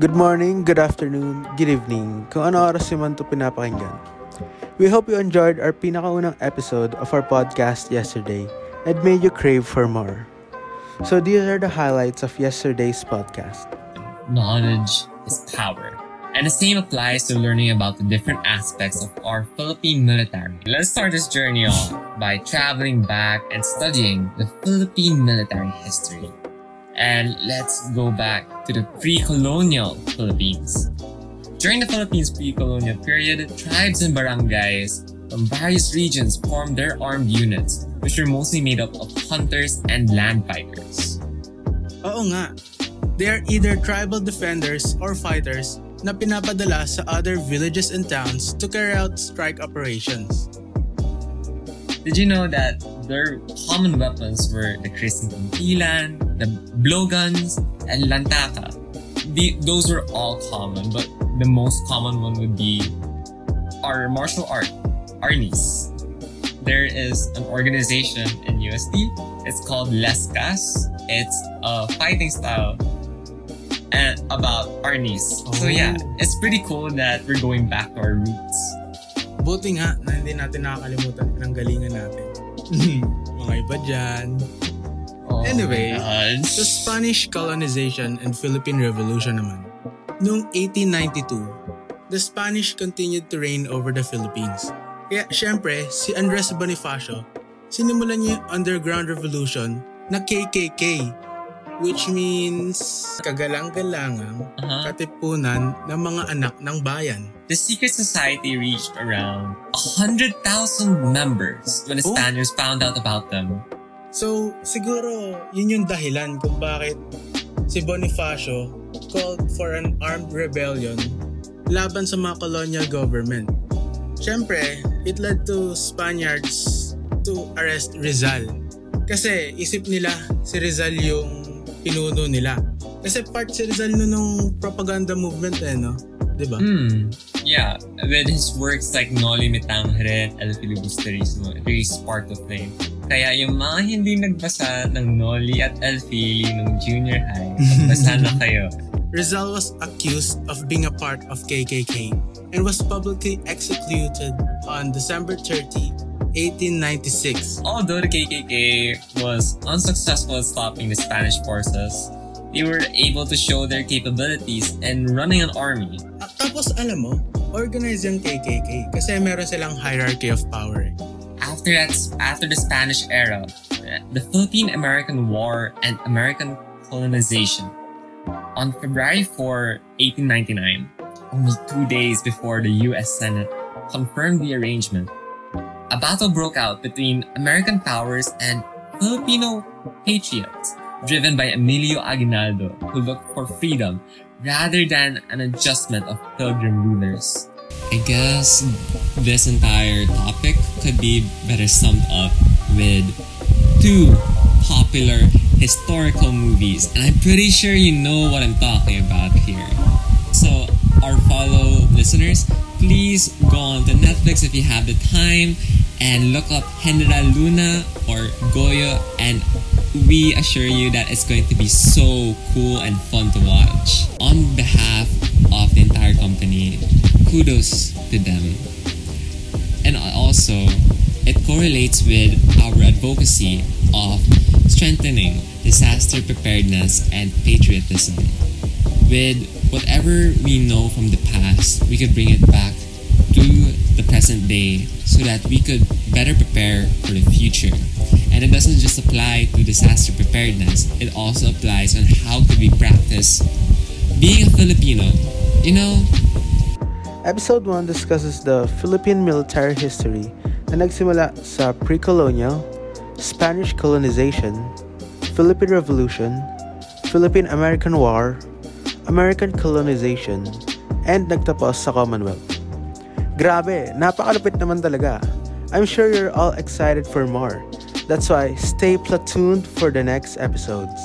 Good morning, good afternoon, good evening, kung ano oras yung man ito pinapakinggan. We hope you enjoyed our pinakaunang episode of our podcast yesterday and made you crave for more. So these are the highlights of yesterday's podcast. Knowledge is power. And the same applies to learning about the different aspects of our Philippine military. Let's start this journey off by traveling back and studying the Philippine military history. And let's go back to the pre-colonial Philippines. During the Philippines pre-colonial period, tribes and barangays from various regions formed their armed units, which were mostly made up of hunters and land fighters. Oo nga. They are either tribal defenders or fighters na pinapadala sa other villages and towns to carry out strike operations. Did you know that their common weapons were the Chrysanthemum, the blowguns, and lantaka? The, those were all common, but the most common one would be our martial art, Arnis. There is an organization in USD. It's called Lescas. It's a fighting style and about Arnis. So oh. yeah, it's pretty cool that we're going back to our roots. Buti nga na hindi natin nakakalimutan ng galingan natin. Mga iba dyan. Oh Anyway. Sa Spanish colonization and Philippine Revolution naman, noong 1892, the Spanish continued to reign over the Philippines. Kaya syempre, si Andres Bonifacio, sinimulan niya yung underground revolution na KKK, which means kagalang-galangang Uh-huh. katipunan ng mga anak ng bayan. The secret society reached around 100,000 members when the Oh. Spaniards found out about them. So, siguro, yun yung dahilan kung bakit si Bonifacio called for an armed rebellion laban sa mga colonial government. Siyempre, it led to Spaniards to arrest Rizal. Kasi isip nila si Rizal yung pinuno nila. Kasi part si Rizal nun nung propaganda movement eh, no? Diba? Hmm. Yeah, with his works like Noli Me Tangere, El Filibusterismo, it really sparked the flame. Kaya yung mga hindi nagbasa ng Noli at El Fili nung junior high, magbasa na kayo. Rizal was accused of being a part of KKK and was publicly executed on December 30, 1896. Although the KKK was unsuccessful in stopping the Spanish forces, they were able to show their capabilities in running an army. At tapos alam mo, organized yung KKK kasi meron silang hierarchy of power. After that, after the Spanish era, the Philippine-American War and American colonization. On February 4, 1899, only two days before the U.S. Senate confirmed the arrangement, a battle broke out between American powers and Filipino patriots, driven by Emilio Aguinaldo, who looked for freedom rather than an adjustment of pilgrim rulers. I guess this entire topic could be better summed up with two popular historical movies, and I'm pretty sure you know what I'm talking about here. So, our follow listeners, please go on to Netflix if you have the time and look up Heneral Luna or Goyo, and we assure you that it's going to be so cool and fun to watch. On behalf of the entire company, kudos to them. And also, it correlates with our advocacy of strengthening disaster preparedness and patriotism. With whatever we know from the past, we could bring it back the present day so that we could better prepare for the future. And it doesn't just apply to disaster preparedness, it also applies on how could we practice being a Filipino. You know, Episode 1 discusses the Philippine military history na nagsimula sa pre-colonial, Spanish colonization, Philippine Revolution, Philippine-American War, American colonization, and nagtapos sa Commonwealth. Grabe, napakalupit naman talaga. I'm sure you're all excited for more. That's why stay platooned for the next episodes.